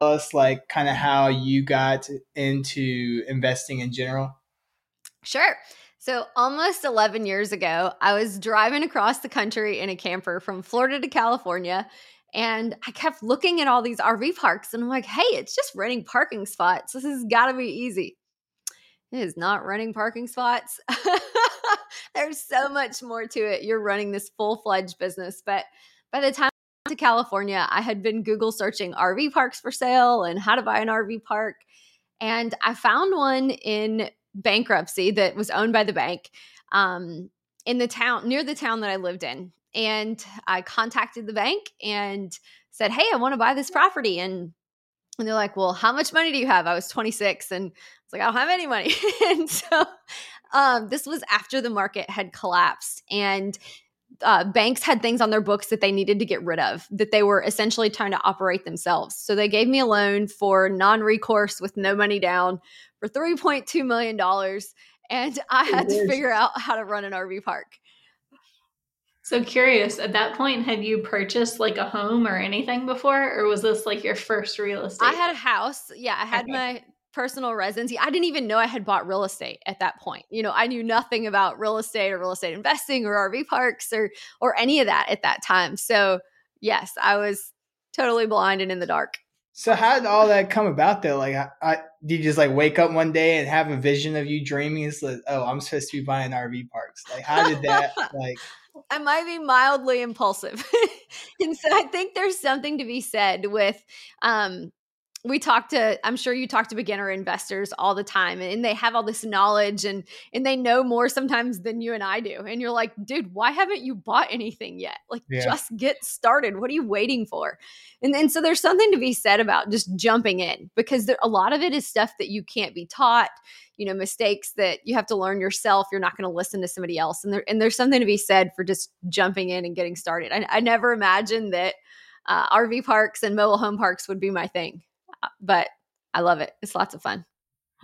us like kind of how you got into investing in general? Sure. So, almost 11 years ago, I was driving across the country in a camper from Florida to California. And I kept looking at all these RV parks and I'm like, hey, it's just renting parking spots. This has got to be easy. It is not renting parking spots. There's so much more to it. You're running this full fledged business. But by the time to California, I had been Google searching RV parks for sale and how to buy an RV park. And I found one in bankruptcy that was owned by the bank um, in the town near the town that I lived in. And I contacted the bank and said, Hey, I want to buy this property. And and they're like, Well, how much money do you have? I was 26 and it's like, I don't have any money. and so um, this was after the market had collapsed. And uh, banks had things on their books that they needed to get rid of that they were essentially trying to operate themselves. So they gave me a loan for non recourse with no money down for $3.2 million. And I had to figure out how to run an RV park. So curious, at that point, had you purchased like a home or anything before, or was this like your first real estate? I had a house. Yeah, I had okay. my personal residency. I didn't even know I had bought real estate at that point. You know, I knew nothing about real estate or real estate investing or RV parks or or any of that at that time. So, yes, I was totally blind and in the dark. So how did all that come about though? Like, I, I, did you just like wake up one day and have a vision of you dreaming? It's like, oh, I'm supposed to be buying RV parks. Like, how did that like? I might be mildly impulsive, and so I think there's something to be said with um, we talk to i'm sure you talk to beginner investors all the time and they have all this knowledge and and they know more sometimes than you and i do and you're like dude why haven't you bought anything yet? Like yeah. just get started. What are you waiting for? And then so there's something to be said about just jumping in because there, a lot of it is stuff that you can't be taught you know mistakes that you have to learn yourself you're not going to listen to somebody else and there and there's something to be said for just jumping in and getting started. I, I never imagined that uh, rv parks and mobile home parks would be my thing but I love it. It's lots of fun.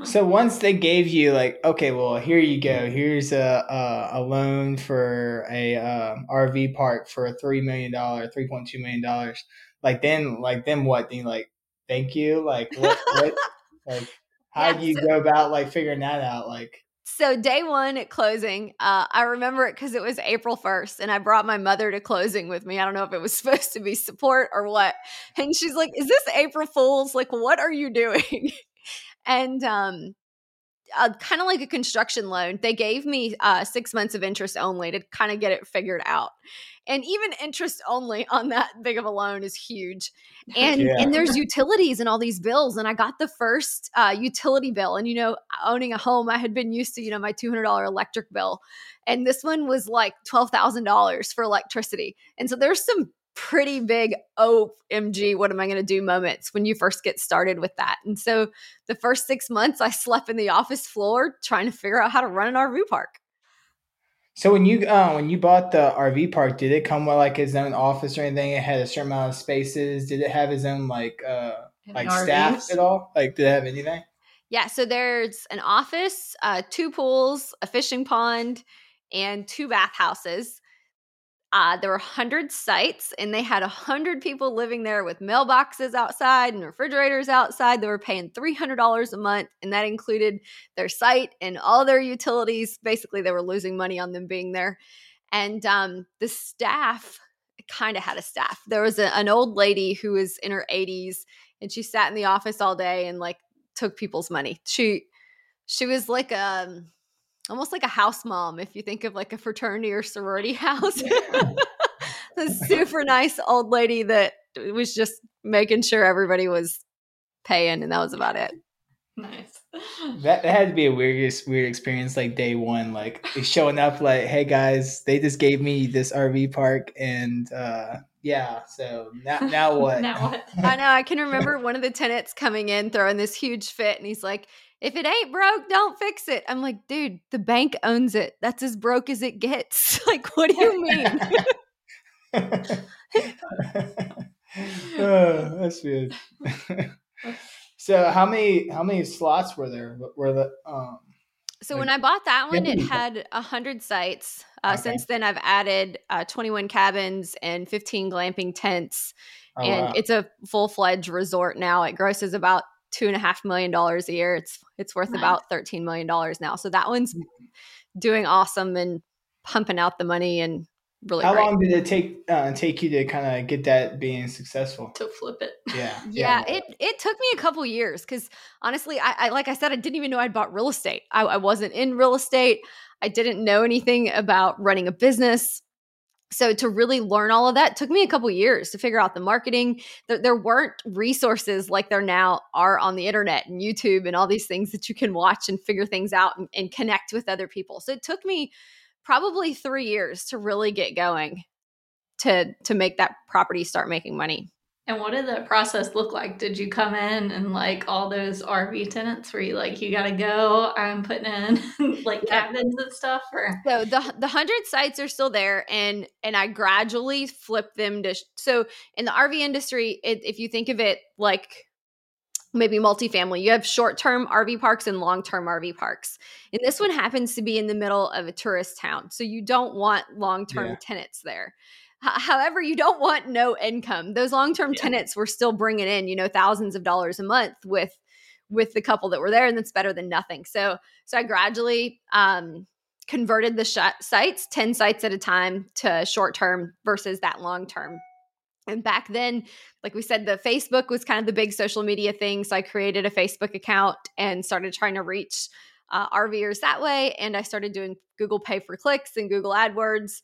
So once they gave you like, okay, well, here you go. Here's a a, a loan for a um, RV park for a three million dollar, three point two million dollars. Like then, like then what? Then like, thank you. Like what? what like how yeah, do you so- go about like figuring that out? Like so day one at closing, uh, I remember it because it was April 1st and I brought my mother to closing with me. I don't know if it was supposed to be support or what. And she's like, is this April Fool's? Like, what are you doing? and um, uh, kind of like a construction loan, they gave me uh, six months of interest only to kind of get it figured out. And even interest only on that big of a loan is huge. And yeah. and there's utilities and all these bills and i got the first uh, utility bill. And you know owning a home i had been used to you know my $200 electric bill. And this one was like $12000 for electricity. And so there's some pretty big omg what am i going to do moments when you first get started with that and so the first six months i slept in the office floor trying to figure out how to run an rv park so when you uh, when you bought the RV park, did it come with like its own office or anything? It had a certain amount of spaces. Did it have its own like uh like RVs? staff at all? Like did it have anything? Yeah, so there's an office, uh, two pools, a fishing pond, and two bathhouses. Uh, there were 100 sites and they had 100 people living there with mailboxes outside and refrigerators outside. They were paying $300 a month, and that included their site and all their utilities. Basically, they were losing money on them being there. And um, the staff kind of had a staff. There was a, an old lady who was in her 80s and she sat in the office all day and like took people's money. She she was like a um, almost like a house mom if you think of like a fraternity or sorority house. a super nice old lady that was just making sure everybody was paying, and that was about it. Nice. That, that had to be a weird, weird experience. Like day one, like showing up, like, "Hey guys, they just gave me this RV park, and uh, yeah, so now, now what? now what? I know. I can remember one of the tenants coming in, throwing this huge fit, and he's like, if it ain't broke, don't fix it. I'm like, dude, the bank owns it. That's as broke as it gets. like, what do you mean? oh, that's good. so how many how many slots were there? Were the um So Like- when I bought that one, it had a hundred sites. Uh, Okay. Since then, I've added uh, 21 cabins and 15 glamping tents, Oh, and wow. it's a full fledged resort now. It grosses about two and a half million dollars a year. It's it's worth Nice. about 13 million dollars now. So that one's doing awesome and pumping out the money and really How great. long did it take uh, take you to kind of get that being successful? to flip it. Yeah. Yeah, it it took me a couple years because honestly, I, I like I said, I didn't even know I'd bought real estate. I, I wasn't in real estate. I didn't know anything about running a business. So to really learn all of that took me a couple years to figure out the marketing. There, there weren't resources like there now are on the internet and YouTube and all these things that you can watch and figure things out and, and connect with other people. So it took me probably three years to really get going to to make that property start making money. And what did that process look like? Did you come in and like all those RV tenants were you like, you gotta go, I'm putting in like cabins and stuff or So the the hundred sites are still there, and and I gradually flip them to. So in the RV industry, it, if you think of it like maybe multifamily, you have short term RV parks and long term RV parks, and this one happens to be in the middle of a tourist town, so you don't want long term Yeah. tenants there. However, you don't want no income. Those long term Yeah. tenants were still bringing in, you know, thousands of dollars a month with with the couple that were there, and that's better than nothing. So so I gradually um, converted the sh- sites 10 sites at a time to short term versus that long term and back then like we said the facebook was kind of the big social media thing so i created a facebook account and started trying to reach uh, rvers that way and i started doing google pay for clicks and google adwords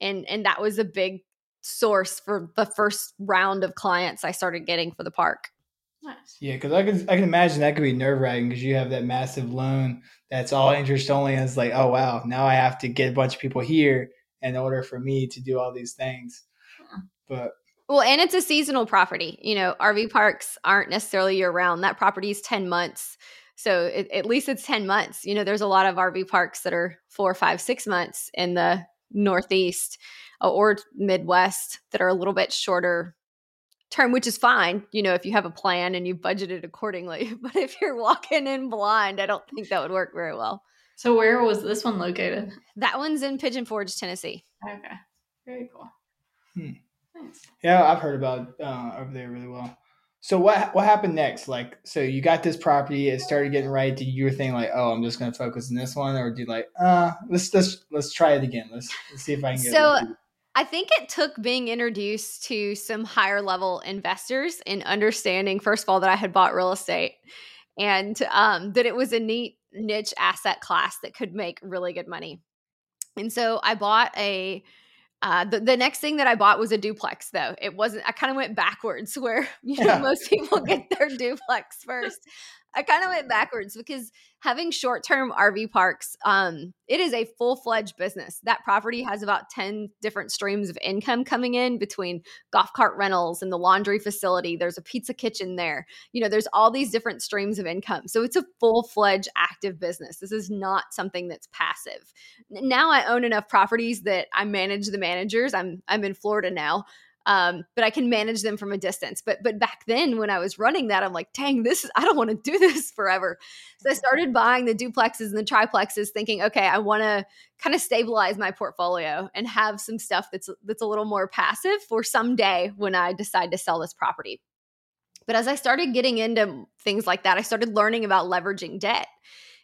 and and that was a big source for the first round of clients i started getting for the park nice. Yeah, because I can I can imagine that could be nerve wracking because you have that massive loan that's all interest only, and it's like, oh wow, now I have to get a bunch of people here in order for me to do all these things. But Well, and it's a seasonal property. You know, RV parks aren't necessarily year round. That property is 10 months. So it, at least it's 10 months. You know, there's a lot of RV parks that are four, five, six months in the Northeast uh, or Midwest that are a little bit shorter term, which is fine, you know, if you have a plan and you budget it accordingly. But if you're walking in blind, I don't think that would work very well. So where was this one located? That one's in Pigeon Forge, Tennessee. Okay. Very cool. Hmm. Nice. yeah, I've heard about uh, over there really well. So what what happened next? Like, so you got this property, it started getting right. Did you were thinking like, oh, I'm just gonna focus on this one, or did you like, uh, let's let's let's try it again. Let's, let's see if I can get. So. I think it took being introduced to some higher level investors and understanding, first of all, that I had bought real estate and um, that it was a neat niche asset class that could make really good money. And so I bought a. Uh, the, the next thing that I bought was a duplex, though. It wasn't, I kind of went backwards where, you know, Yeah. most people get their duplex first. I kind of went backwards because having short-term RV parks, um, it is a full-fledged business. That property has about 10 different streams of income coming in between golf cart rentals and the laundry facility. There's a pizza kitchen there. You know, there's all these different streams of income. So it's a full-fledged active business. This is not something that's passive. Now I own enough properties that I manage the managers. I'm I'm in Florida now um, but I can manage them from a distance. But but back then when I was running that, I'm like, dang, this is, I don't want to do this forever. So I started buying the duplexes and the triplexes, thinking, okay, I want to kind of stabilize my portfolio and have some stuff that's that's a little more passive for someday when I decide to sell this property. But as I started getting into things like that, I started learning about leveraging debt.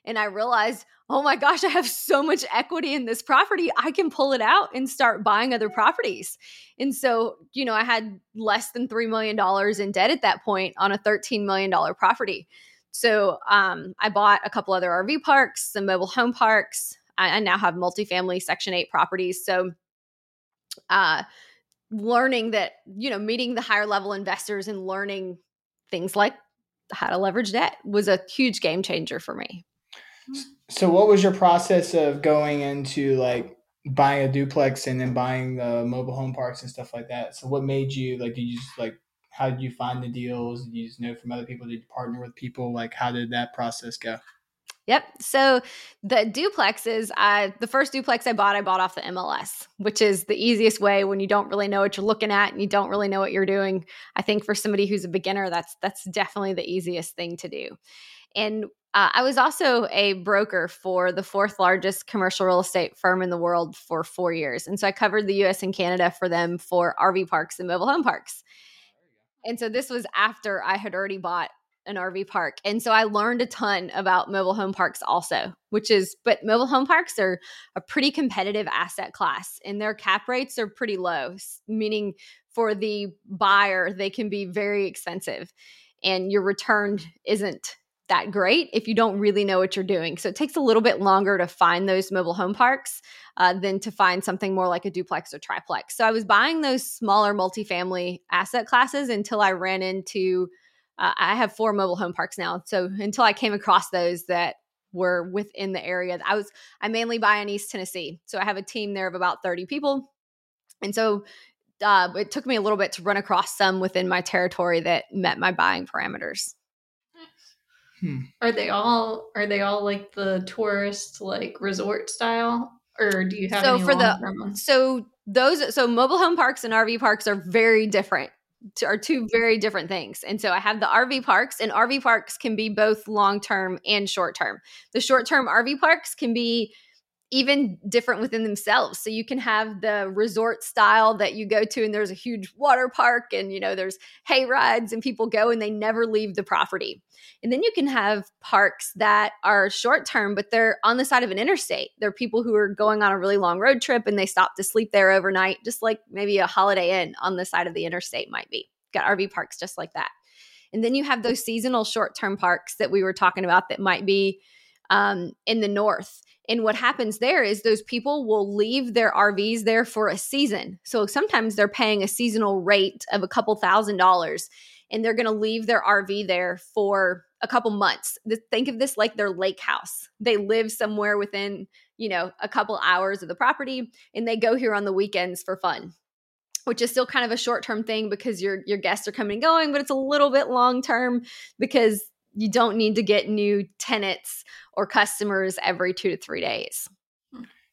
And I realized, oh my gosh, I have so much equity in this property. I can pull it out and start buying other properties. And so, you know, I had less than $3 million in debt at that point on a $13 million property. So um, I bought a couple other RV parks, some mobile home parks. I, I now have multifamily Section 8 properties. So, uh, learning that, you know, meeting the higher level investors and learning things like how to leverage debt was a huge game changer for me. Mm-hmm. So what was your process of going into like buying a duplex and then buying the mobile home parks and stuff like that? So what made you like? Did you just like? How did you find the deals? Did you just know from other people? Did you partner with people? Like, how did that process go? Yep. So the duplexes, I the first duplex I bought, I bought off the MLS, which is the easiest way when you don't really know what you're looking at and you don't really know what you're doing. I think for somebody who's a beginner, that's that's definitely the easiest thing to do. And Uh, I was also a broker for the fourth largest commercial real estate firm in the world for four years. And so I covered the US and Canada for them for RV parks and mobile home parks. And so this was after I had already bought an RV park. And so I learned a ton about mobile home parks also, which is, but mobile home parks are a pretty competitive asset class and their cap rates are pretty low, meaning for the buyer, they can be very expensive and your return isn't that great if you don't really know what you're doing. So it takes a little bit longer to find those mobile home parks uh, than to find something more like a duplex or triplex. So I was buying those smaller multifamily asset classes until I ran into uh, I have four mobile home parks now. So until I came across those that were within the area, I was I mainly buy in East Tennessee. So I have a team there of about 30 people. And so uh, it took me a little bit to run across some within my territory that met my buying parameters. Hmm. Are they all are they all like the tourist like resort style or do you have so for the ones? so those so mobile home parks and RV parks are very different are two very different things. And so I have the RV parks, and RV parks can be both long term and short term. The short term RV parks can be even different within themselves. So you can have the resort style that you go to and there's a huge water park and you know there's hay rides and people go and they never leave the property. And then you can have parks that are short term but they're on the side of an interstate. They're people who are going on a really long road trip and they stop to sleep there overnight just like maybe a holiday inn on the side of the interstate might be. Got RV parks just like that. And then you have those seasonal short term parks that we were talking about that might be um, in the north and what happens there is those people will leave their RVs there for a season. So sometimes they're paying a seasonal rate of a couple thousand dollars and they're going to leave their RV there for a couple months. Think of this like their lake house. They live somewhere within, you know, a couple hours of the property and they go here on the weekends for fun. Which is still kind of a short-term thing because your your guests are coming and going, but it's a little bit long-term because you don't need to get new tenants or customers every two to three days.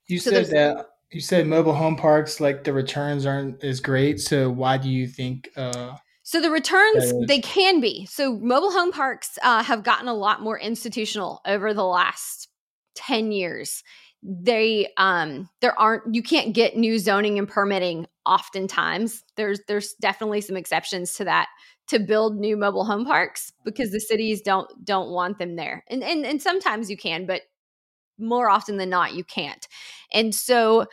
You so said that you said mobile home parks like the returns aren't as great. So why do you think? Uh, so the returns they can be. So mobile home parks uh, have gotten a lot more institutional over the last ten years. They um there aren't you can't get new zoning and permitting oftentimes. There's there's definitely some exceptions to that to build new mobile home parks because the cities don't don't want them there. And and and sometimes you can, but more often than not you can't. And so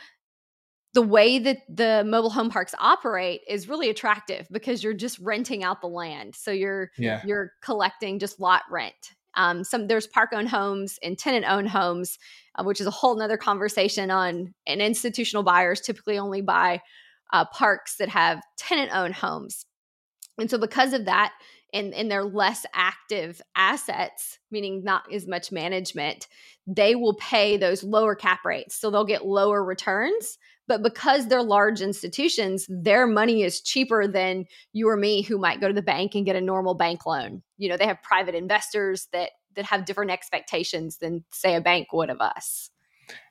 the way that the mobile home parks operate is really attractive because you're just renting out the land. So you're yeah. you're collecting just lot rent. Um, some there's park owned homes and tenant owned homes, uh, which is a whole nother conversation on. And institutional buyers typically only buy uh, parks that have tenant owned homes. And so because of that, and, and their less active assets, meaning not as much management, they will pay those lower cap rates. So they'll get lower returns. But because they're large institutions, their money is cheaper than you or me who might go to the bank and get a normal bank loan. You know, they have private investors that that have different expectations than say a bank would of us.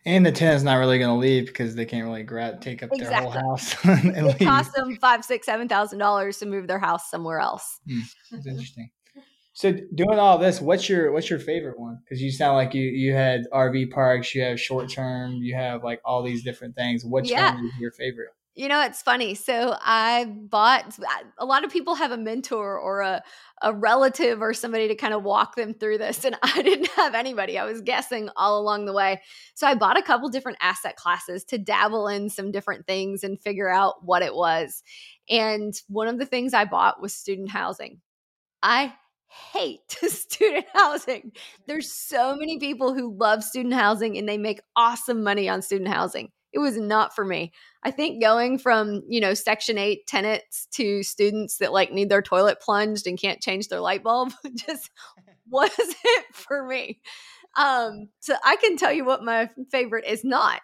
And the tenant's not really going to leave because they can't really grab take up exactly. their whole house. and it leave. costs them five, six, seven thousand dollars to move their house somewhere else. Hmm, that's interesting. So doing all this, what's your what's your favorite one? Because you sound like you you had RV parks, you have short term, you have like all these different things. Which yeah. one is your favorite? You know, it's funny. So I bought a lot of people have a mentor or a, a relative or somebody to kind of walk them through this. And I didn't have anybody. I was guessing all along the way. So I bought a couple different asset classes to dabble in some different things and figure out what it was. And one of the things I bought was student housing. I hate student housing. There's so many people who love student housing and they make awesome money on student housing it was not for me. I think going from, you know, section 8 tenants to students that like need their toilet plunged and can't change their light bulb just wasn't for me. Um so I can tell you what my favorite is not.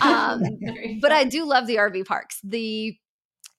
Um but I do love the RV parks. The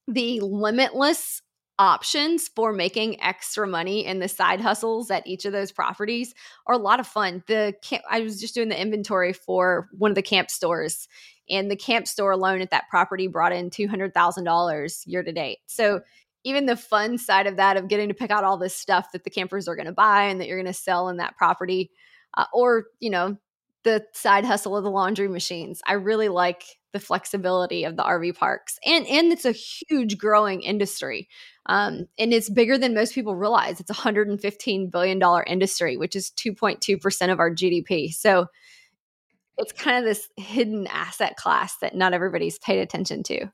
the limitless options for making extra money in the side hustles at each of those properties are a lot of fun. The camp, I was just doing the inventory for one of the camp stores and the camp store alone at that property brought in $200,000 year to date. So even the fun side of that of getting to pick out all this stuff that the campers are going to buy and that you're going to sell in that property uh, or you know the side hustle of the laundry machines i really like the flexibility of the rv parks and and it's a huge growing industry um, and it's bigger than most people realize it's a 115 billion dollar industry which is 2.2% of our gdp so it's kind of this hidden asset class that not everybody's paid attention to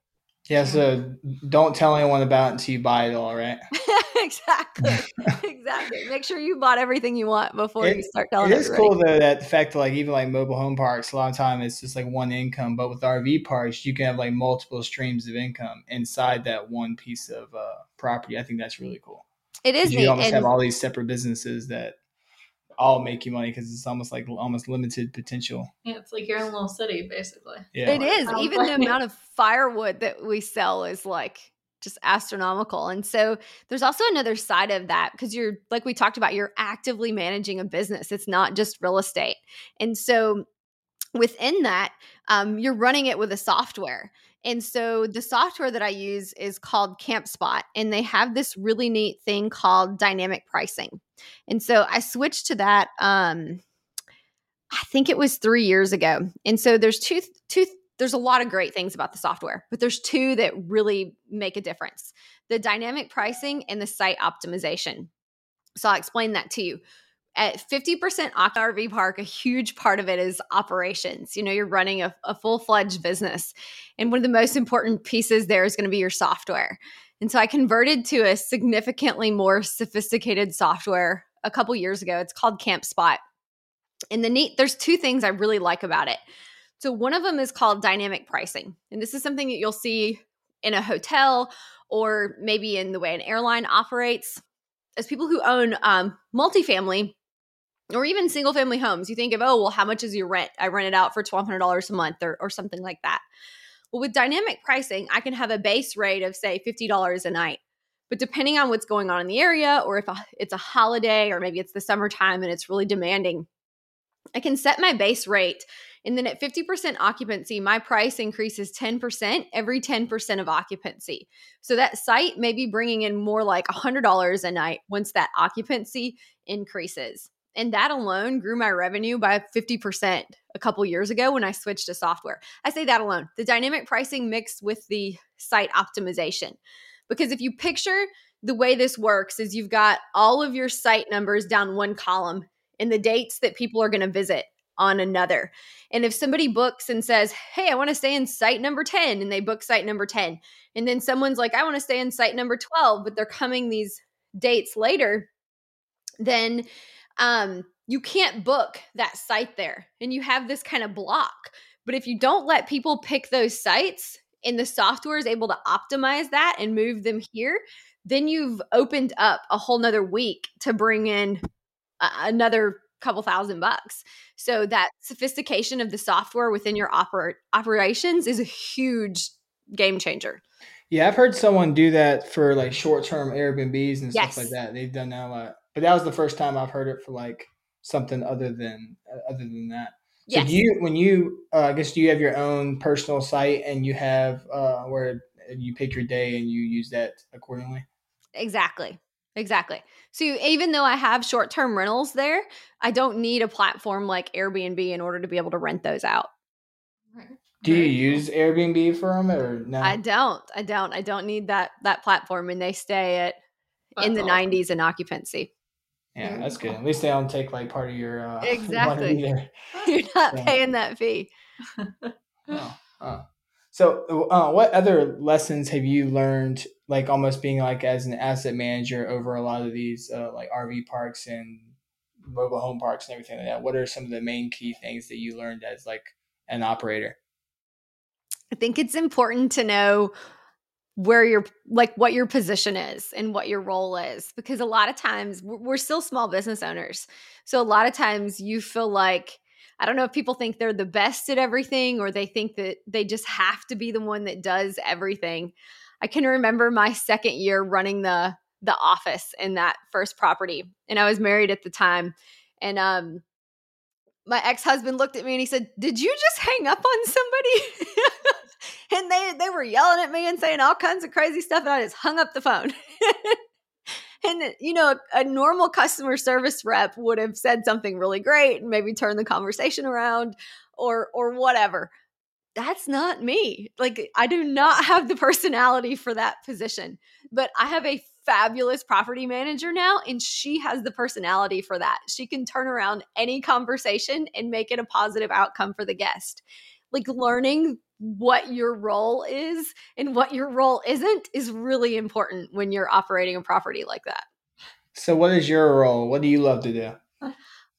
yeah, so don't tell anyone about it until you buy it all, right? exactly. exactly. Make sure you bought everything you want before it, you start telling It is everybody. cool though that the fact that like even like mobile home parks, a lot of time it's just like one income, but with RV parks, you can have like multiple streams of income inside that one piece of uh, property. I think that's really cool. It is. You almost and- have all these separate businesses that all make you money because it's almost like almost limited potential. Yeah, it's like you're in a little city, basically. Yeah, it is. Even the amount of firewood that we sell is like just astronomical. And so there's also another side of that because you're like we talked about, you're actively managing a business. It's not just real estate. And so within that, um, you're running it with a software. And so the software that I use is called CampSpot, and they have this really neat thing called dynamic pricing. And so I switched to that. Um, I think it was three years ago. And so there's two two. There's a lot of great things about the software, but there's two that really make a difference: the dynamic pricing and the site optimization. So I'll explain that to you at 50% RV Park, a huge part of it is operations. You know, you're running a, a full fledged business. And one of the most important pieces there is going to be your software. And so I converted to a significantly more sophisticated software a couple years ago. It's called CampSpot. And the neat, there's two things I really like about it. So one of them is called dynamic pricing. And this is something that you'll see in a hotel or maybe in the way an airline operates. As people who own um, multifamily, or even single family homes. You think of, oh, well, how much is your rent? I rent it out for $1,200 a month or, or something like that. Well, with dynamic pricing, I can have a base rate of, say, $50 a night. But depending on what's going on in the area, or if uh, it's a holiday, or maybe it's the summertime and it's really demanding, I can set my base rate. And then at 50% occupancy, my price increases 10% every 10% of occupancy. So that site may be bringing in more like $100 a night once that occupancy increases. And that alone grew my revenue by 50% a couple years ago when I switched to software. I say that alone. The dynamic pricing mixed with the site optimization. Because if you picture the way this works is you've got all of your site numbers down one column and the dates that people are going to visit on another. And if somebody books and says, Hey, I want to stay in site number 10, and they book site number 10, and then someone's like, I want to stay in site number 12, but they're coming these dates later, then um, you can't book that site there and you have this kind of block. But if you don't let people pick those sites and the software is able to optimize that and move them here, then you've opened up a whole nother week to bring in another couple thousand bucks. So that sophistication of the software within your oper- operations is a huge game changer. Yeah, I've heard someone do that for like short term Airbnbs and yes. stuff like that. They've done that a lot but that was the first time I've heard it for like something other than uh, other than that. So yes. do you when you uh, I guess do you have your own personal site and you have uh, where you pick your day and you use that accordingly? Exactly. Exactly. So even though I have short-term rentals there, I don't need a platform like Airbnb in order to be able to rent those out. Do you use Airbnb for them or no? I don't. I don't. I don't need that that platform and they stay at That's in the 90s in occupancy. Yeah, that's good. At least they don't take like part of your uh, exactly. You're not yeah. paying that fee. oh, oh. So, uh, what other lessons have you learned, like almost being like as an asset manager over a lot of these uh, like RV parks and mobile home parks and everything like that? What are some of the main key things that you learned as like an operator? I think it's important to know where your like what your position is and what your role is because a lot of times we're still small business owners. So a lot of times you feel like i don't know if people think they're the best at everything or they think that they just have to be the one that does everything. I can remember my second year running the the office in that first property and i was married at the time and um my ex-husband looked at me and he said did you just hang up on somebody and they they were yelling at me and saying all kinds of crazy stuff and i just hung up the phone. And you know a, normal customer service rep would have said something really great and maybe turn the conversation around or or whatever. That's not me. Like i do not have the personality for that position. But i have a fabulous property manager now and she has the personality for that. She can turn around any conversation and make it a positive outcome for the guest. Like learning what your role is and what your role isn't is really important when you're operating a property like that. So, what is your role? What do you love to do?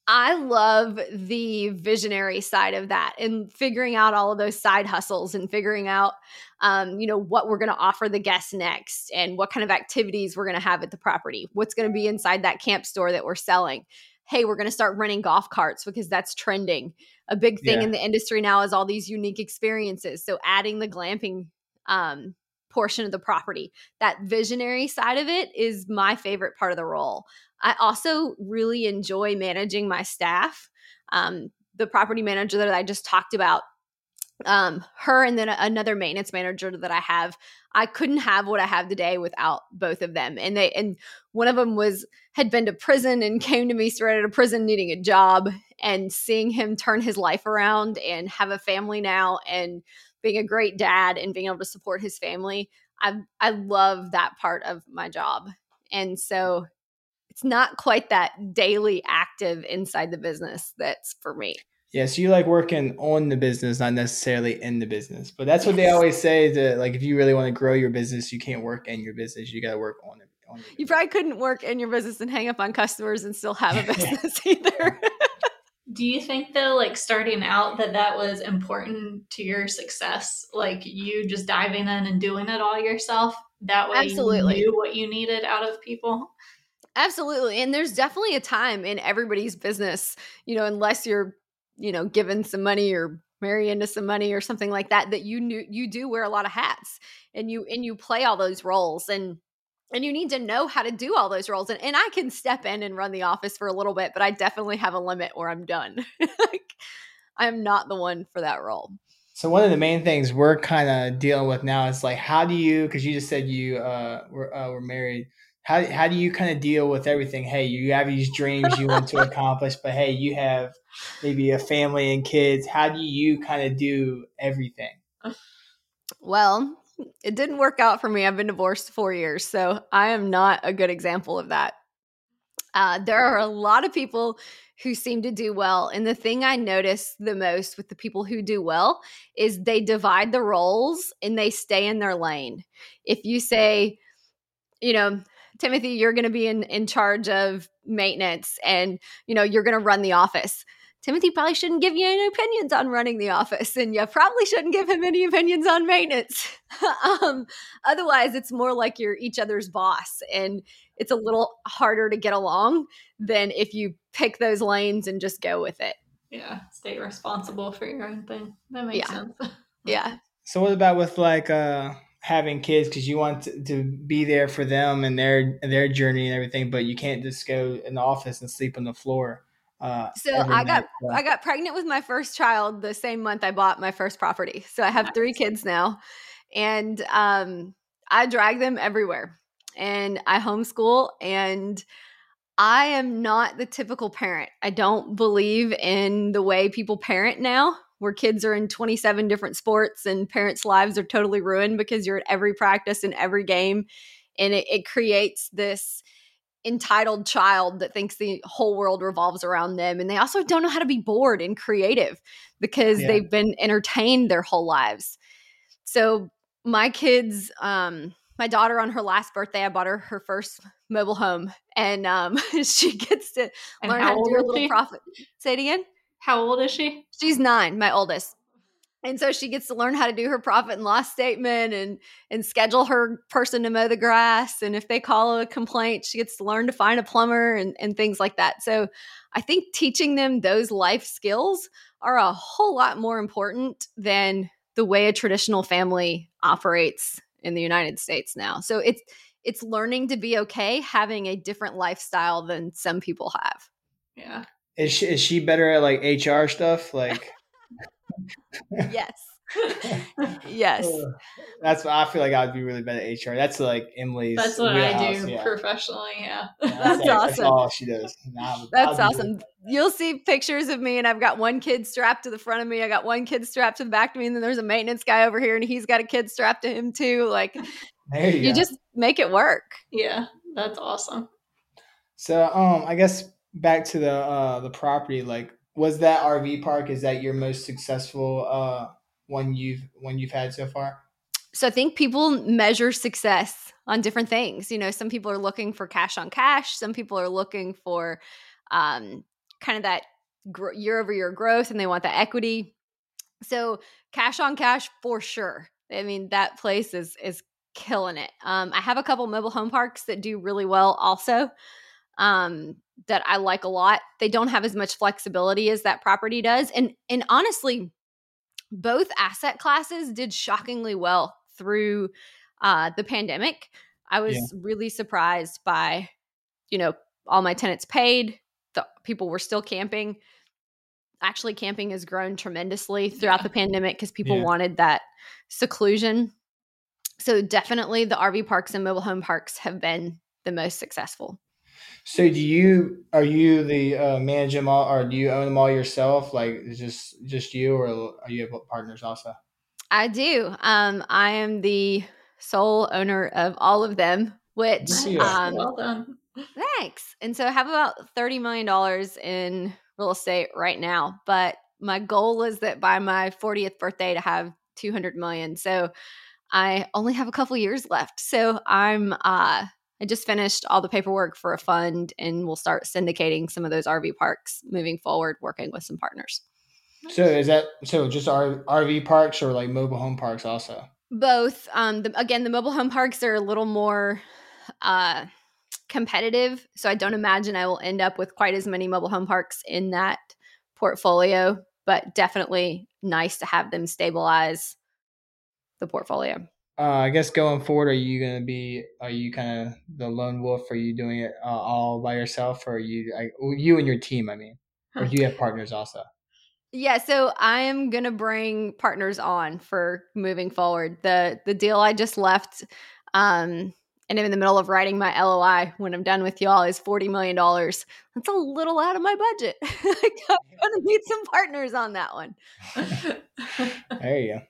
I love the visionary side of that and figuring out all of those side hustles and figuring out, um, you know, what we're going to offer the guests next and what kind of activities we're going to have at the property, what's going to be inside that camp store that we're selling. Hey, we're going to start renting golf carts because that's trending a big thing yeah. in the industry now is all these unique experiences. So adding the glamping um, portion of the property, that visionary side of it is my favorite part of the role. I also really enjoy managing my staff. Um, the property manager that I just talked about um her and then another maintenance manager that I have I couldn't have what I have today without both of them and they and one of them was had been to prison and came to me straight out of prison needing a job and seeing him turn his life around and have a family now and being a great dad and being able to support his family I I love that part of my job and so it's not quite that daily active inside the business that's for me yeah, so you like working on the business, not necessarily in the business. But that's what they always say that like if you really want to grow your business, you can't work in your business. You got to work on it. On you probably couldn't work in your business and hang up on customers and still have a business either. Do you think though, like starting out, that that was important to your success? Like you just diving in and doing it all yourself. That way, Absolutely. you knew what you needed out of people. Absolutely. And there's definitely a time in everybody's business, you know, unless you're you know, given some money or marry into some money or something like that, that you knew you do wear a lot of hats and you and you play all those roles and and you need to know how to do all those roles and, and i can step in and run the office for a little bit but i definitely have a limit where i'm done like i'm not the one for that role so one of the main things we're kind of dealing with now is like how do you because you just said you uh, were, uh, were married how how do you kind of deal with everything? Hey, you have these dreams you want to accomplish, but hey, you have maybe a family and kids. How do you kind of do everything? Well, it didn't work out for me. I've been divorced four years, so I am not a good example of that. Uh, there are a lot of people who seem to do well. And the thing I notice the most with the people who do well is they divide the roles and they stay in their lane. If you say, you know, Timothy, you're going to be in, in charge of maintenance and, you know, you're going to run the office. Timothy probably shouldn't give you any opinions on running the office, and you probably shouldn't give him any opinions on maintenance. um, otherwise, it's more like you're each other's boss, and it's a little harder to get along than if you pick those lanes and just go with it. Yeah, stay responsible for your own thing. That makes yeah. sense. yeah. So, what about with like uh, having kids because you want to, to, be there for them and their their journey and everything, but you can't just go in the office and sleep on the floor. Uh, so I got. I got pregnant with my first child the same month I bought my first property. So I have nice. three kids now, and um, I drag them everywhere, and I homeschool and. I am not the typical parent. I don't believe in the way people parent now where kids are in 27 different sports and parents' lives are totally ruined because you're at every practice and every game. And it, it creates this entitled child that thinks the whole world revolves around them. And they also don't know how to be bored and creative because yeah. they've been entertained their whole lives. So my kids, um, my daughter on her last birthday, I bought her her first mobile home, and um, she gets to and learn how, how to do a little profit. Say it again. How old is she? She's nine, my oldest. And so she gets to learn how to do her profit and loss statement and and schedule her person to mow the grass. And if they call a complaint, she gets to learn to find a plumber and, and things like that. So I think teaching them those life skills are a whole lot more important than the way a traditional family operates in the United States now. So it's it's learning to be okay having a different lifestyle than some people have. Yeah. Is she, is she better at like HR stuff? Like, yes. yes. That's what I feel like I would be really bad at HR. That's like Emily's. That's what I do yeah. professionally. Yeah. that's, that's like, awesome. That's all she does. that's awesome. You'll see pictures of me, and I've got one kid strapped to the front of me. I got one kid strapped to the back of me, and then there's a maintenance guy over here, and he's got a kid strapped to him too. Like, you, you just make it work. Yeah, that's awesome. So, um, I guess back to the uh the property. Like, was that RV park? Is that your most successful uh one you've one you've had so far? So I think people measure success on different things. You know, some people are looking for cash on cash. Some people are looking for um, kind of that year over year growth, and they want the equity. So cash on cash for sure. I mean, that place is is killing it. Um, I have a couple mobile home parks that do really well also. Um, that I like a lot. They don't have as much flexibility as that property does, and and honestly, both asset classes did shockingly well through uh, the pandemic. I was yeah. really surprised by, you know, all my tenants paid. The people were still camping. Actually, camping has grown tremendously throughout the pandemic because people yeah. wanted that seclusion. So definitely, the RV parks and mobile home parks have been the most successful. So do you are you the uh, manage them all, or do you own them all yourself? Like just just you, or are you have partners also? I do. Um, I am the sole owner of all of them, which um, well done. Thanks. And so I have about thirty million dollars in real estate right now, but my goal is that by my 40th birthday to have 200 million. So I only have a couple years left. So I'm uh I just finished all the paperwork for a fund and we'll start syndicating some of those RV parks moving forward, working with some partners. So is that so just RV parks or like mobile home parks also? Both. Um, the, again, the mobile home parks are a little more uh, competitive. So I don't imagine I will end up with quite as many mobile home parks in that portfolio, but definitely nice to have them stabilize the portfolio. Uh, I guess going forward, are you going to be? Are you kind of the lone wolf? Are you doing it uh, all by yourself, or are you like you and your team? I mean, or do you have partners also? Yeah, so I am gonna bring partners on for moving forward. The the deal I just left, um, and I'm in the middle of writing my LOI when I'm done with y'all is forty million dollars. That's a little out of my budget. I'm gonna need some partners on that one. there you go.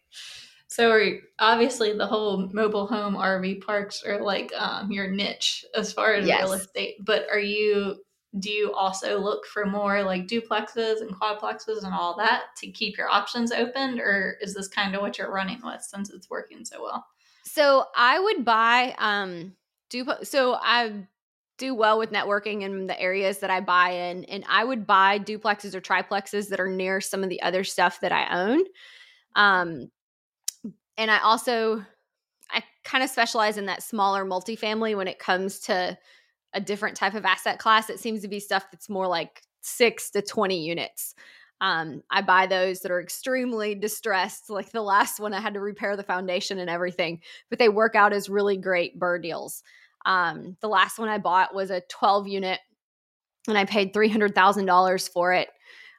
So obviously the whole mobile home RV parks are like um, your niche as far as yes. real estate. But are you do you also look for more like duplexes and quadplexes and all that to keep your options open, or is this kind of what you're running with since it's working so well? So I would buy um duplex. So I do well with networking in the areas that I buy in, and I would buy duplexes or triplexes that are near some of the other stuff that I own. Um, and I also I kind of specialize in that smaller multifamily when it comes to a different type of asset class. It seems to be stuff that's more like six to 20 units. Um, I buy those that are extremely distressed. Like the last one, I had to repair the foundation and everything, but they work out as really great BRRRR deals. Um, the last one I bought was a 12 unit and I paid $300,000 for it.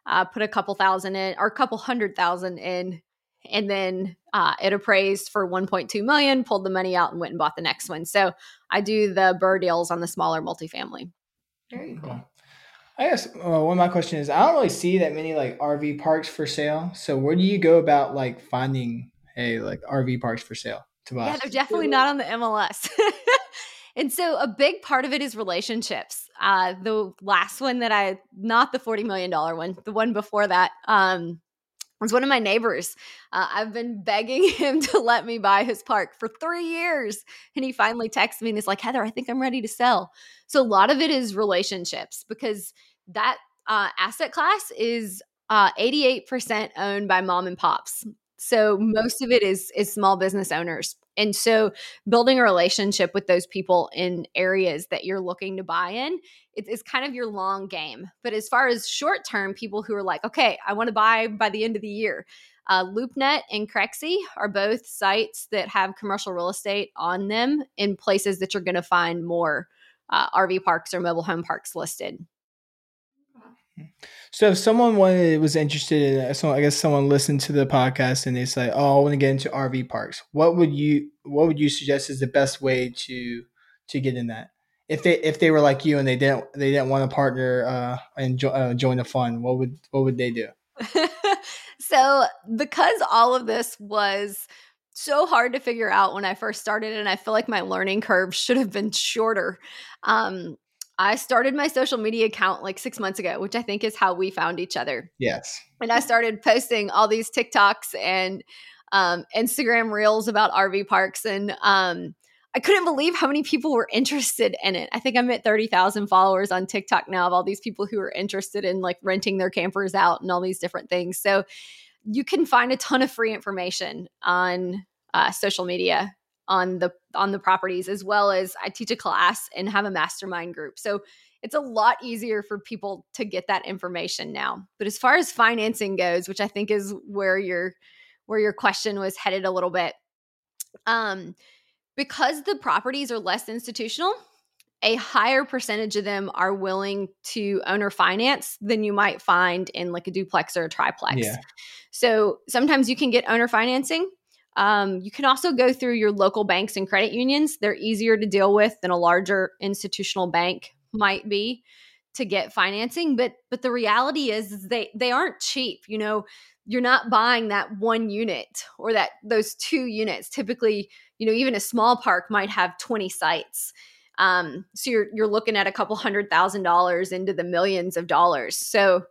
Uh, put a couple thousand in or a couple hundred thousand in and then uh, it appraised for 1.2 million pulled the money out and went and bought the next one. So i do the BRRRR deals on the smaller multifamily. Very cool. i guess uh, one of my questions is i don't really see that many like rv parks for sale. So where do you go about like finding a like rv parks for sale to buy? Yeah they're definitely not on the mls And so a big part of it is relationships. Uh, the last one that I, not the $40 million one, one, the one before that, um, was one of my neighbors. Uh, I've been begging him to let me buy his park for three years. And he finally texts me and he's like, Heather, I think I'm ready to sell. So a lot of it is relationships because that uh, asset class is uh, 88% owned by mom and pops. So most of it is is small business owners. And so building a relationship with those people in areas that you're looking to buy in it's kind of your long game. But as far as short term, people who are like, okay, I want to buy by the end of the year. Uh, LoopNet and Crexi are both sites that have commercial real estate on them in places that you're going to find more uh, RV parks or mobile home parks listed. So if someone wanted, was interested in, so I guess someone listened to the podcast and they say, "Oh, I want to get into RV parks." What would you What would you suggest is the best way to to get in that? If they if they were like you and they didn't they didn't want to partner uh, and jo- uh, join the fund, what would what would they do? so because all of this was so hard to figure out when I first started, and I feel like my learning curve should have been shorter. Um, I started my social media account like six months ago, which I think is how we found each other. Yes. And I started posting all these TikToks and um, Instagram reels about RV parks. And um, I couldn't believe how many people were interested in it. I think I'm at 30,000 followers on TikTok now of all these people who are interested in like renting their campers out and all these different things. So you can find a ton of free information on uh, social media on the on the properties as well as I teach a class and have a mastermind group. So it's a lot easier for people to get that information now. But as far as financing goes, which I think is where your where your question was headed a little bit, um, because the properties are less institutional, a higher percentage of them are willing to owner finance than you might find in like a duplex or a triplex. Yeah. So sometimes you can get owner financing um, you can also go through your local banks and credit unions. They're easier to deal with than a larger institutional bank might be to get financing. But but the reality is is they they aren't cheap. You know, you're not buying that one unit or that those two units. Typically, you know, even a small park might have 20 sites. Um, so you're you're looking at a couple hundred thousand dollars into the millions of dollars. So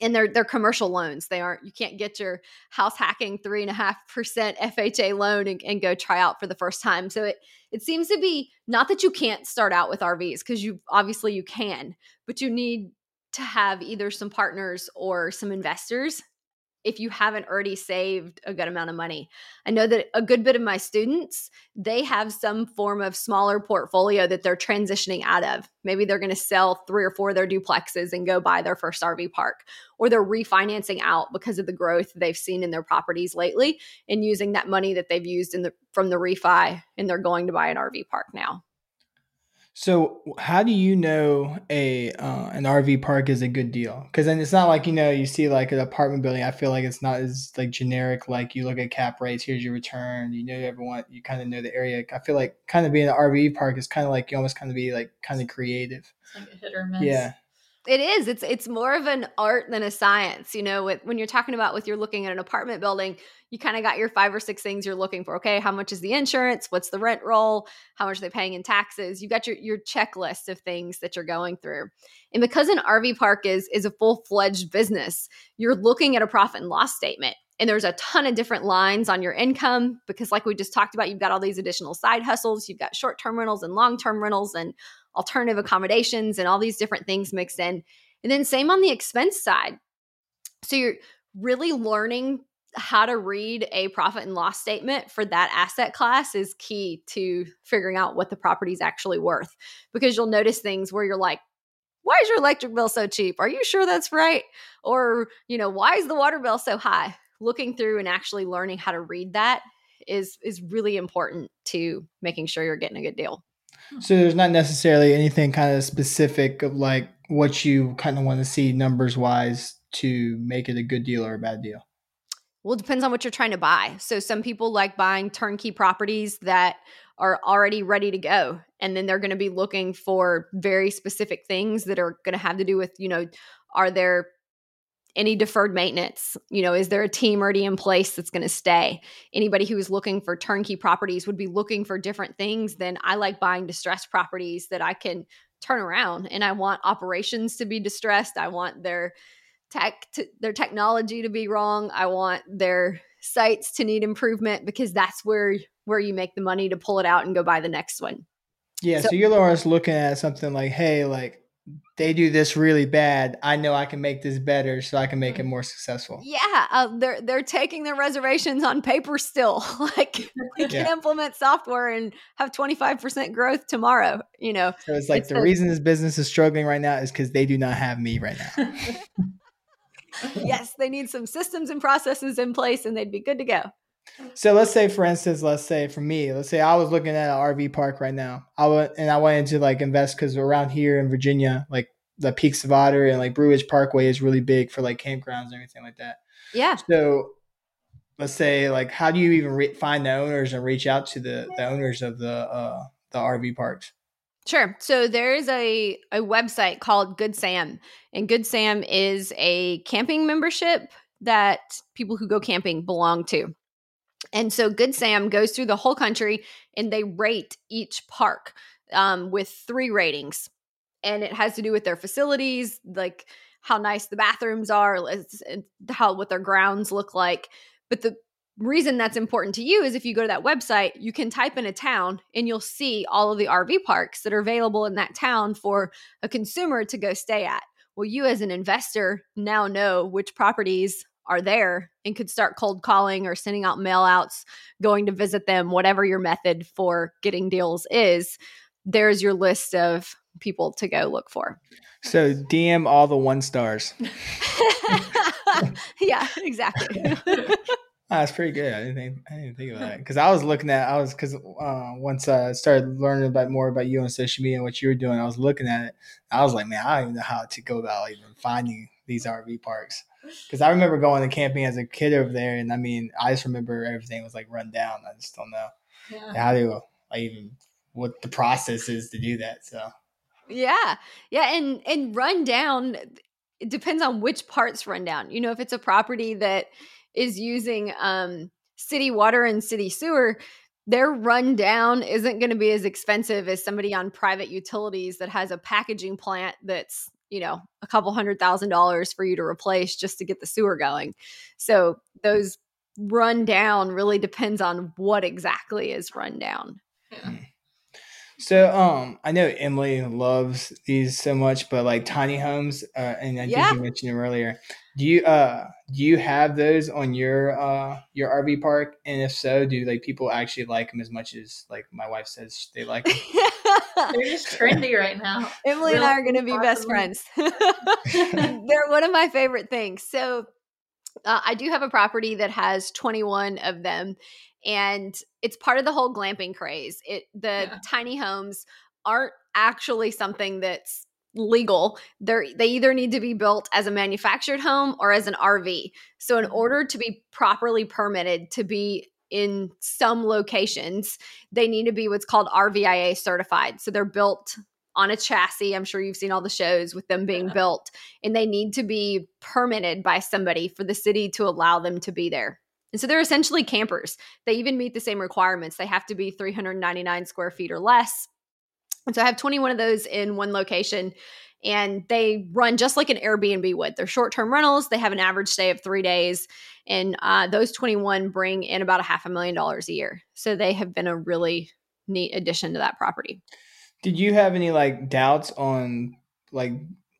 and they're they're commercial loans. They aren't you can't get your house hacking three and a half percent FHA loan and, and, go try out for the first time. So it it seems to be not that you can't start out with RVs because you obviously you can, but you need to have either some partners or some investors if you haven't already saved a good amount of money. I know that a good bit of my students, they have some form of smaller portfolio that they're transitioning out of. Maybe they're going to sell three or four of their duplexes and go buy their first RV park, or they're refinancing out because of the growth they've seen in their properties lately and using that money that they've used in the from the refi and they're going to buy an RV park now. So, how do you know a uh, an RV park is a good deal? Because then it's not like you know you see like an apartment building. I feel like it's not as like generic. Like you look at cap rates, here's your return. You know everyone. You kind of know the area. I feel like kind of being an RV park is kind of like you almost kind of be like kind of creative. It's like a hit or miss. Yeah. It is. It's it's more of an art than a science. You know, with, when you're talking about with you're looking at an apartment building, you kind of got your five or six things you're looking for. Okay, how much is the insurance? What's the rent roll? How much are they paying in taxes? You got your your checklist of things that you're going through. And because an RV park is is a full fledged business, you're looking at a profit and loss statement. And there's a ton of different lines on your income because, like we just talked about, you've got all these additional side hustles. You've got short term rentals and long term rentals and alternative accommodations and all these different things mixed in. And then, same on the expense side. So, you're really learning how to read a profit and loss statement for that asset class is key to figuring out what the property is actually worth because you'll notice things where you're like, why is your electric bill so cheap? Are you sure that's right? Or, you know, why is the water bill so high? Looking through and actually learning how to read that is is really important to making sure you're getting a good deal. So there's not necessarily anything kind of specific of like what you kind of want to see numbers wise to make it a good deal or a bad deal. Well, it depends on what you're trying to buy. So some people like buying turnkey properties that are already ready to go and then they're going to be looking for very specific things that are going to have to do with, you know, are there any deferred maintenance? You know is there a team already in place that's going to stay? Anybody who is looking for turnkey properties would be looking for different things than i like buying distressed properties that i can turn around and i want operations to be distressed. I want their tech to, their technology to be wrong. I want their sites to need improvement because that's where where you make the money to pull it out and go buy the next one. Yeah so, so you're always looking at something like hey like they do this really bad. I know I can make this better, so I can make it more successful. Yeah, uh, they're they're taking their reservations on paper still. like we can implement software and have twenty five percent growth tomorrow. You know, so it's like it's the a, reason this business is struggling right now is because they do not have me right now. yes, they need some systems and processes in place, and they'd be good to go. So let's say, for instance, let's say for me, let's say I was looking at an RV park right now. I would, and I wanted to like invest because around here in Virginia, like the Peaks of Otter and like Ridge Parkway is really big for like campgrounds and everything like that. Yeah. So let's say like how do you even re- find the owners and reach out to the the owners of the uh the RV parks? Sure. So there's a a website called Good Sam, and Good Sam is a camping membership that people who go camping belong to. And so Good Sam goes through the whole country and they rate each park um, with three ratings. And it has to do with their facilities, like how nice the bathrooms are, how what their grounds look like. But the reason that's important to you is if you go to that website, you can type in a town and you'll see all of the RV parks that are available in that town for a consumer to go stay at. Well, you as an investor now know which properties are there and could start cold calling or sending out mail outs, going to visit them, whatever your method for getting deals is. There's your list of people to go look for. So DM all the one stars. yeah, exactly. That's pretty good. I didn't think I didn't think of that because I was looking at I was because uh, once I started learning about more about you on social media and what you were doing, I was looking at it. I was like, man, I don't even know how to go about even finding these RV parks because I remember going to camping as a kid over there, and I mean, I just remember everything was like run down. I just don't know yeah. how to I even what the process is to do that. So yeah, yeah, and and run down. It depends on which parts run down. You know, if it's a property that is using um, city water and city sewer, their rundown isn't going to be as expensive as somebody on private utilities that has a packaging plant that's you know a couple hundred thousand dollars for you to replace just to get the sewer going so those run down really depends on what exactly is run down yeah. Hmm. So um I know Emily loves these so much, but like tiny homes, uh, and I yeah. think you mentioned them earlier. Do you uh do you have those on your uh your RV park? And if so, do like people actually like them as much as like my wife says they like them? They're just trendy right now. Emily really and I are going to be best friends. They're one of my favorite things. So uh, I do have a property that has 21 of them and it's part of the whole glamping craze. It the yeah. tiny homes aren't actually something that's legal. They're they either need to be built as a manufactured home or as an RV. So in mm-hmm. order to be properly permitted to be in some locations, they need to be what's called RVIA certified. So they're built on a chassis. I'm sure you've seen all the shows with them being yeah. built, and they need to be permitted by somebody for the city to allow them to be there. And so they're essentially campers. They even meet the same requirements. They have to be 399 square feet or less. And so I have 21 of those in one location and they run just like an Airbnb would. They're short term rentals. They have an average stay of three days. And uh, those 21 bring in about a half a million dollars a year. So they have been a really neat addition to that property. Did you have any like doubts on like,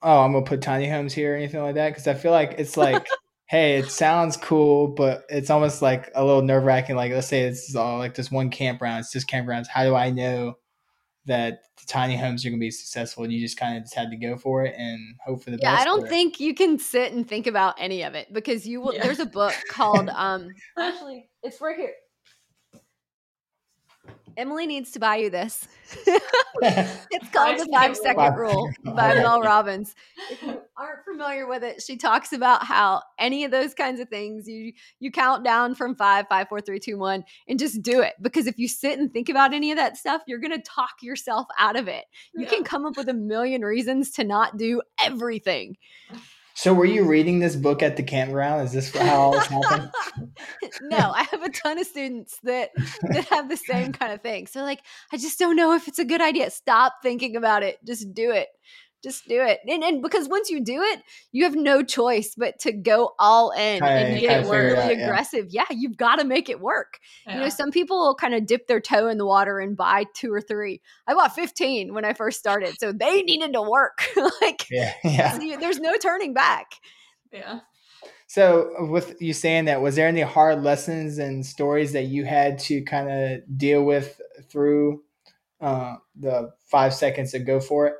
oh, I'm going to put tiny homes here or anything like that? Because I feel like it's like, hey, it sounds cool, but it's almost like a little nerve wracking. Like, let's say it's all like this one campground, it's just campgrounds. How do I know that the tiny homes are going to be successful? And you just kind of just had to go for it and hope for the yeah, best. I don't think you can sit and think about any of it because you will. Yeah. There's a book called, um, actually, it's right here. Emily needs to buy you this. it's called the five second rule by Mel Robbins. If you aren't familiar with it, she talks about how any of those kinds of things you you count down from five, five, four, three, two, one, and just do it. Because if you sit and think about any of that stuff, you're gonna talk yourself out of it. You yeah. can come up with a million reasons to not do everything. So, were you reading this book at the campground? Is this how all this happened? no, I have a ton of students that that have the same kind of thing. So, like, I just don't know if it's a good idea. Stop thinking about it. Just do it just do it. And, and because once you do it, you have no choice but to go all in and get really out, aggressive. Yeah. yeah you've got to make it work. Yeah. You know, some people will kind of dip their toe in the water and buy two or three. I bought 15 when I first started. So they needed to work. like, yeah, yeah. So there's no turning back. Yeah. So, with you saying that, was there any hard lessons and stories that you had to kind of deal with through uh, the five seconds to go for it?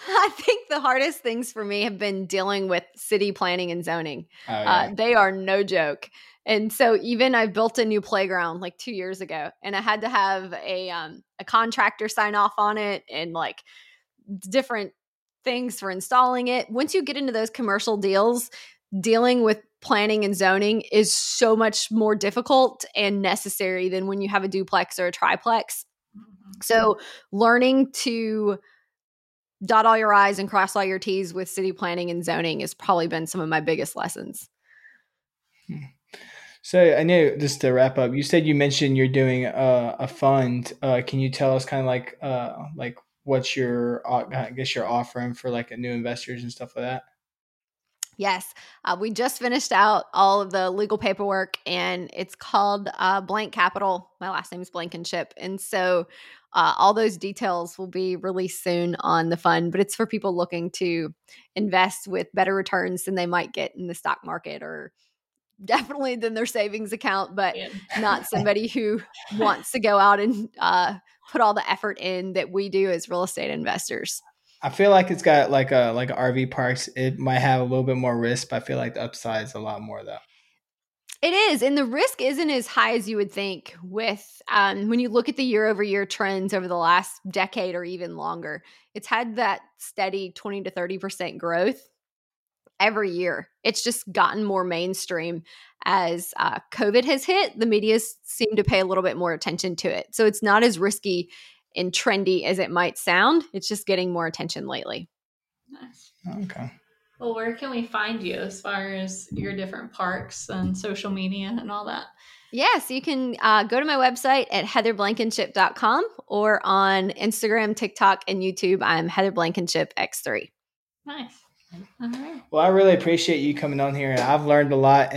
I think the hardest things for me have been dealing with city planning and zoning. Oh, uh, yeah. uh, they are no joke. And so even I built a new playground like two years ago, and I had to have a um, a contractor sign off on it, and like different things for installing it. Once you get into those commercial deals, dealing with planning and zoning is so much more difficult and necessary than when you have a duplex or a triplex. Mm-hmm. So, learning to dot all your I's and cross all your T's with city planning and zoning has probably been some of my biggest lessons. Hmm. So I know just to wrap up, you said you mentioned you're doing a, a fund. Uh, can you tell us kind of like uh, like what's your uh, I guess you're offering for like new investors and stuff like that? Yes, uh, we just finished out all of the legal paperwork, and it's called uh, Blank Capital. My last name is Blankenship, and so uh, all those details will be released soon on the fund. But it's for people looking to invest with better returns than they might get in the stock market, or definitely than their savings account, but yeah. not somebody who wants to go out and uh, put all the effort in that we do as real estate investors. I feel like it's got like a like RV parks. It might have a little bit more risk, but I feel like the upside is a lot more though. It is, and the risk isn't as high as you would think. With um, when you look at the year over year trends over the last decade or even longer, it's had that steady twenty to thirty percent growth every year. It's just gotten more mainstream as uh, COVID has hit. The media seem to pay a little bit more attention to it, so it's not as risky and trendy as it might sound. It's just getting more attention lately. Nice. Okay. Well, where can we find you as far as your different parks and social media and all that? Yes, you can uh, go to my website at heatherblankenship.com or on Instagram, TikTok, and YouTube. I'm Heather Blankenship X3. Nice. All right. Well, I really appreciate you coming on here. And I've learned a lot